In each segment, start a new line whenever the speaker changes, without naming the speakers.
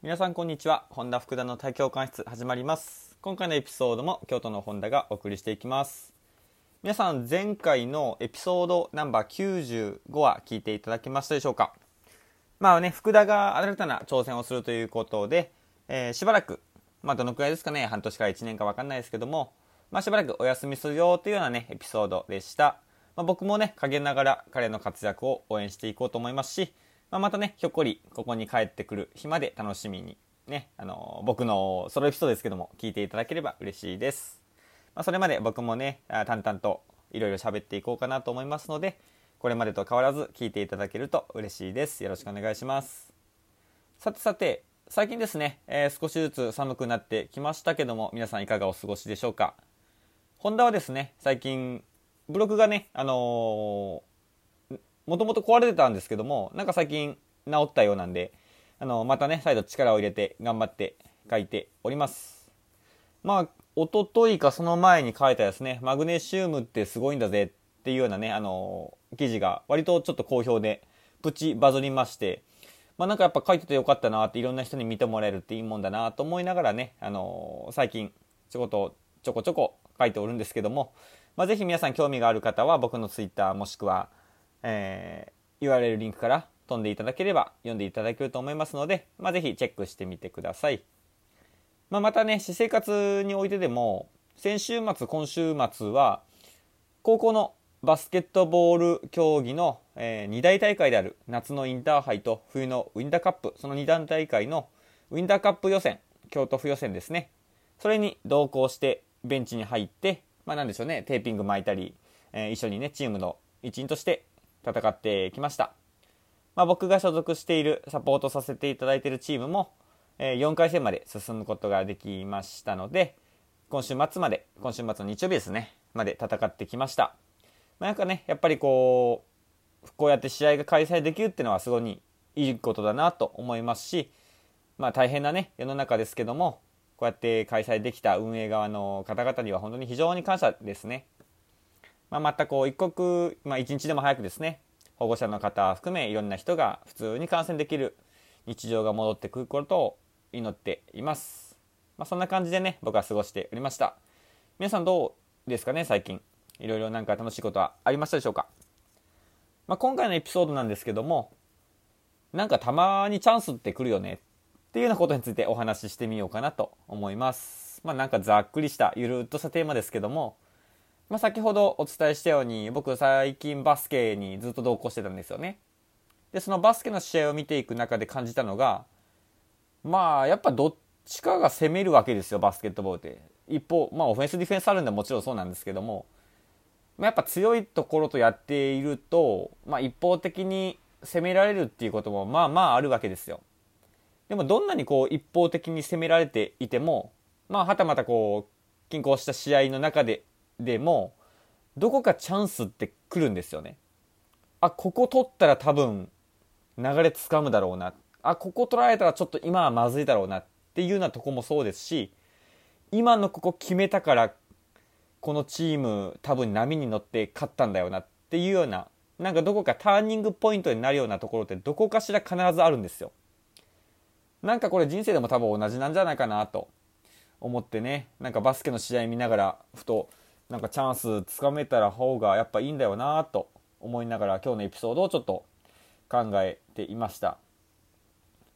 皆さんこんにちは。本田福田の大教官室始まります。今回のエピソードも京都の本田がお送りしていきます。皆さん前回のエピソードナンバー95は聞いていただけましたでしょうか？まあね福田が新たな挑戦をするということで、えー、しばらくまあどのくらいですかね？半年から1年か分かんないですけどもまあしばらくお休みするよというようなねエピソードでした。まあ、僕もね陰ながら彼の活躍を応援していこうと思いますしまあ、またね、ひょっこりここに帰ってくる日まで楽しみにね、あの僕のソロエピソードですけども、聞いていただければ嬉しいです。まあ、それまで僕もね、淡々といろいろ喋っていこうかなと思いますので、これまでと変わらず聞いていただけると嬉しいです。よろしくお願いします。さてさて、最近ですね、えー、少しずつ寒くなってきましたけども、皆さんいかがお過ごしでしょうか？ホンダはですね、最近、ブログがね、あのもともと壊れてたんですけども、なんか最近治ったようなんで、あの、またね、再度力を入れて頑張って書いております。まあ、おとといかその前に書いたですね、マグネシウムってすごいんだぜっていうようなね、あの、記事が割とちょっと好評で、プチバズりまして、まあなんかやっぱ書いててよかったなっていろんな人に見てもらえるっていいもんだなと思いながらね、あの最近ちょこっとちょこちょこ書いておるんですけども、まあ、ぜひ皆さん興味がある方は僕の Twitter もしくはえー、URL リンクから飛んでいただければ読んでいただけると思いますので、まあ、ぜひチェックしてみてください。まあ、またね、私生活においてでも、先週末、今週末は、高校のバスケットボール競技の、えー、2大大会である夏のインターハイと冬のウィンターカップ、その2団大会のウィンターカップ予選、京都府予選ですね。それに同行してベンチに入って、まあなんでしょうね、テーピング巻いたり、えー、一緒にね、チームの一員として戦ってきました。まあ、僕が所属している、サポートさせていただいているチームも、え、4回戦まで進むことができましたので、今週末まで、今週末の日曜日ですね、まで戦ってきました。まあ、なんかね、やっぱりこう、こうやって試合が開催できるっていうのはすごいいいことだなと思いますし、まあ大変なね、世の中ですけども、こうやって開催できた運営側の方々には本当に非常に感謝ですね。まあ、またこう一刻、まあ、一日でも早くですね保護者の方含めいろんな人が普通に観戦できる日常が戻ってくることを祈っています、まあ、そんな感じでね僕は過ごしておりました。皆さんどうですかね最近。いろいろなんか楽しいことはありましたでしょうか、まあ、今回のエピソードなんですけどもなんかたまにチャンスって来るよねっていうようなことについてお話ししてみようかなと思います。まあなんかざっくりしたゆるっとしたテーマですけどもまあ、先ほどお伝えしたように僕最近バスケにずっと同行してたんですよね。でそのバスケの試合を見ていく中で感じたのがまあやっぱどっちかが攻めるわけですよバスケットボールって。一方まあオフェンスディフェンスあるんでもちろんそうなんですけども、まあ、やっぱ強いところとやっていると、まあ、一方的に攻められるっていうこともまあまああるわけですよ。でもどんなにこう一方的に攻められていてもまあはたまたこう均衡した試合の中ででもどこかチャンスって来るんですよね。あここ取ったら多分流れつかむだろうなあここ取られたらちょっと今はまずいだろうなっていうようなとこもそうですし今のここ決めたからこのチーム多分波に乗って勝ったんだよなっていうようななんかどこかターニングポイントになるようなところってどこかしら必ずあるんですよ。なんかこれ人生でも多分同じなんじゃないかなと思ってねなんかバスケの試合見ながらふとなんかチャンスつかめたら方がやっぱいいんだよなと思いながら今日のエピソードをちょっと考えていました。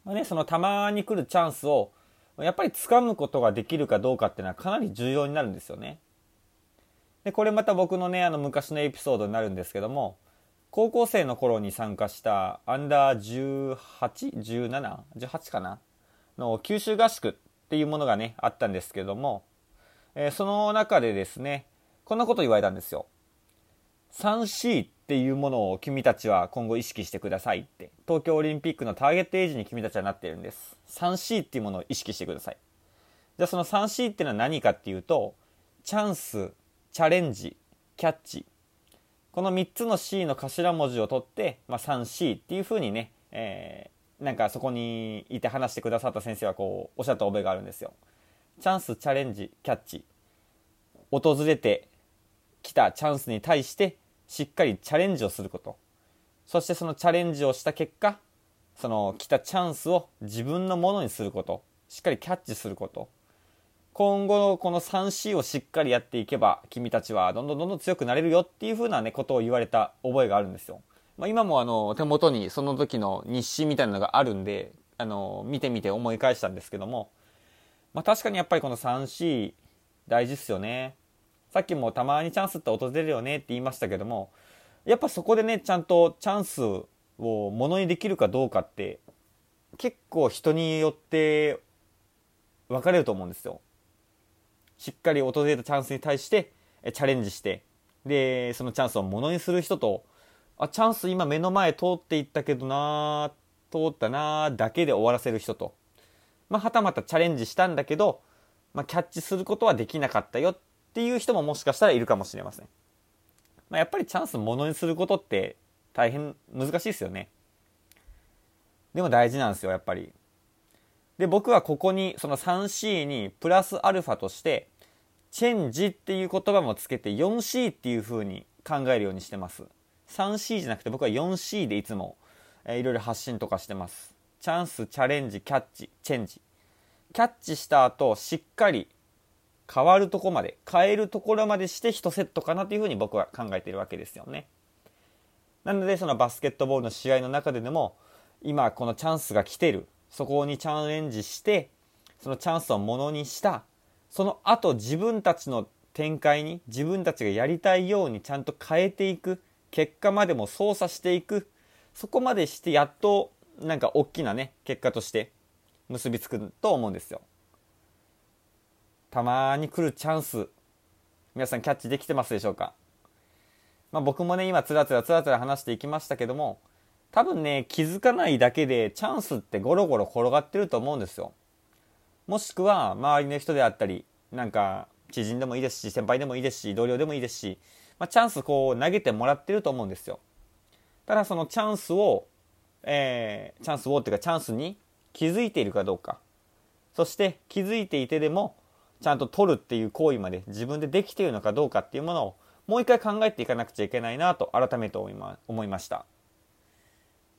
まあね、そのたまに来るチャンスをやっぱり掴むことができるかどうかっていうのはかなり重要になるんですよね。で、これまた僕のね、あの昔のエピソードになるんですけども、高校生の頃に参加したアンダー 18?17?18 かな？の九州合宿っていうものがね、あったんですけども、えー、その中でですね、こんなこと言われたんですよ。3C っていうものを君たちは今後意識してくださいって。東京オリンピックのターゲットエイジに君たちはなってるんです。3C っていうものを意識してください。じゃあその 3C っていうのは何かっていうと、チャンス、チャレンジ、キャッチ。この3つの C の頭文字を取って、まあ、3C っていうふうにね、えー、なんかそこにいて話してくださった先生はこうおっしゃった覚えがあるんですよ。チャンス、チャレンジ、キャッチ。訪れて来たチャンスに対してしっかりチャレンジをすること。そしてそのチャレンジをした結果その来たチャンスを自分のものにすること。しっかりキャッチすること。今後のこの 3C をしっかりやっていけば君たちはどんどんどんどん強くなれるよっていう風なねことを言われた覚えがあるんですよ、まあ、今もあの手元にその時の日誌みたいなのがあるんであの見てみて思い返したんですけども、まあ、確かにやっぱりこの 3C 大事っすよね。さっきもたまにチャンスって訪れるよねって言いましたけどもやっぱそこでねちゃんとチャンスをものにできるかどうかって結構人によって分かれると思うんですよ。しっかり訪れたチャンスに対してチャレンジしてでそのチャンスをものにする人とあチャンス今目の前通っていったけどな通ったなだけで終わらせる人と、まあ、はたまたチャレンジしたんだけど、まあ、キャッチすることはできなかったよっっていう人ももしかしたらいるかもしれません、まあ、やっぱりチャンスものにすることって大変難しいですよね。でも大事なんですよやっぱり。で僕はここにその 3C にプラスアルファとしてチェンジっていう言葉もつけて 4C っていう風に考えるようにしてます。3C じゃなくて僕は 4C でいつも、えー、いろいろ発信とかしてます。チャンスチャレンジキャッチチェンジ。キャッチした後しっかり変わるとこまで変えるところまでして1セットかなというふうに僕は考えているわけですよね。なのでそのバスケットボールの試合の中ででも今このチャンスが来てる。そこにチャレンジしてそのチャンスをものにした。その後自分たちの展開に自分たちがやりたいようにちゃんと変えていく。結果までも操作していく。そこまでしてやっとなんか大きなね結果として結びつくと思うんですよ。たまに来るチャンス。皆さんキャッチできてますでしょうか？まあ、僕もね今つらつらつらつら話していきましたけども多分ね気づかないだけでチャンスってゴロゴロ転がってると思うんですよ。もしくは周りの人であったりなんか知人でもいいですし先輩でもいいですし同僚でもいいですし、まあ、チャンスこう投げてもらってると思うんですよ。ただそのチャンスを、えー、チャンスをっていうかチャンスに気づいているかどうか。そして気づいていてでもちゃんと取るっていう行為まで自分でできているのかどうかっていうものをもう一回考えていかなくちゃいけないなと改めて思いました。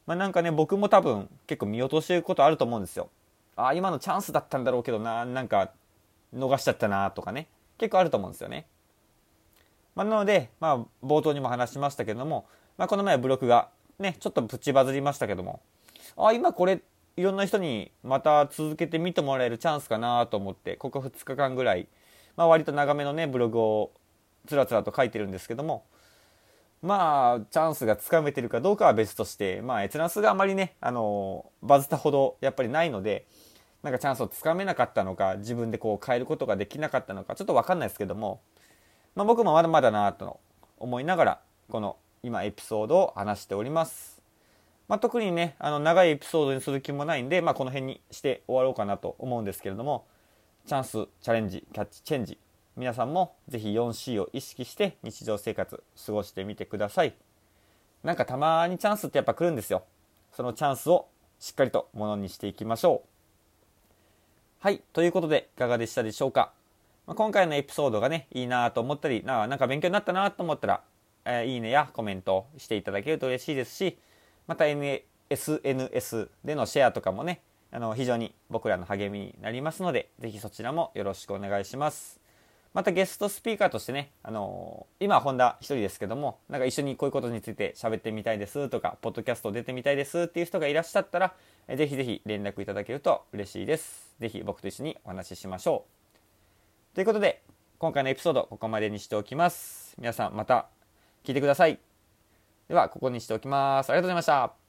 まあ、なんかね僕も多分結構見落としてることあると思うんですよ。ああ、今のチャンスだったんだろうけどな、なんか、逃しちゃったなとかね。結構あると思うんですよね。まあ、なので、まあ、冒頭にも話しましたけども、まあ、この前ブログが、ね、ちょっとプチバズりましたけども、ああ、今これ、いろんな人にまた続けて見てもらえるチャンスかなと思って、ここ2日間ぐらい、まあ、割と長めのね、ブログをつらつらと書いてるんですけども、まあ、チャンスがつかめてるかどうかは別として、まあ、閲覧数があまりね、あの、バズったほどやっぱりないので、なんかチャンスをつかめなかったのか、自分でこう変えることができなかったのか、ちょっとわかんないですけども、まあ、僕もまだまだなと思いながら、この今エピソードを話しております。まあ、特にね、あの長いエピソードにする気もないんで、まあ、この辺にして終わろうかなと思うんですけれども、チャンス、チャレンジ、キャッチ、チェンジ、皆さんもぜひ 4C を意識して日常生活過ごしてみてください。なんかたまにチャンスってやっぱ来るんですよ。そのチャンスをしっかりとものにしていきましょう。はいということでいかがでしたでしょうか、まあ、今回のエピソードがねいいなと思ったりなんか勉強になったなと思ったら、えー、いいねやコメントしていただけると嬉しいですしまた SNS でのシェアとかもねあの非常に僕らの励みになりますのでぜひそちらもよろしくお願いしますまたゲストスピーカーとしてね、あのー、今本田一人ですけども、なんか一緒にこういうことについて喋ってみたいですとか、ポッドキャスト出てみたいですっていう人がいらっしゃったら、えぜひぜひ連絡いただけると嬉しいです。ぜひ僕と一緒にお話ししましょう。ということで、今回のエピソードここまでにしておきます。皆さんまた聞いてください。では、ここにしておきます。ありがとうございました。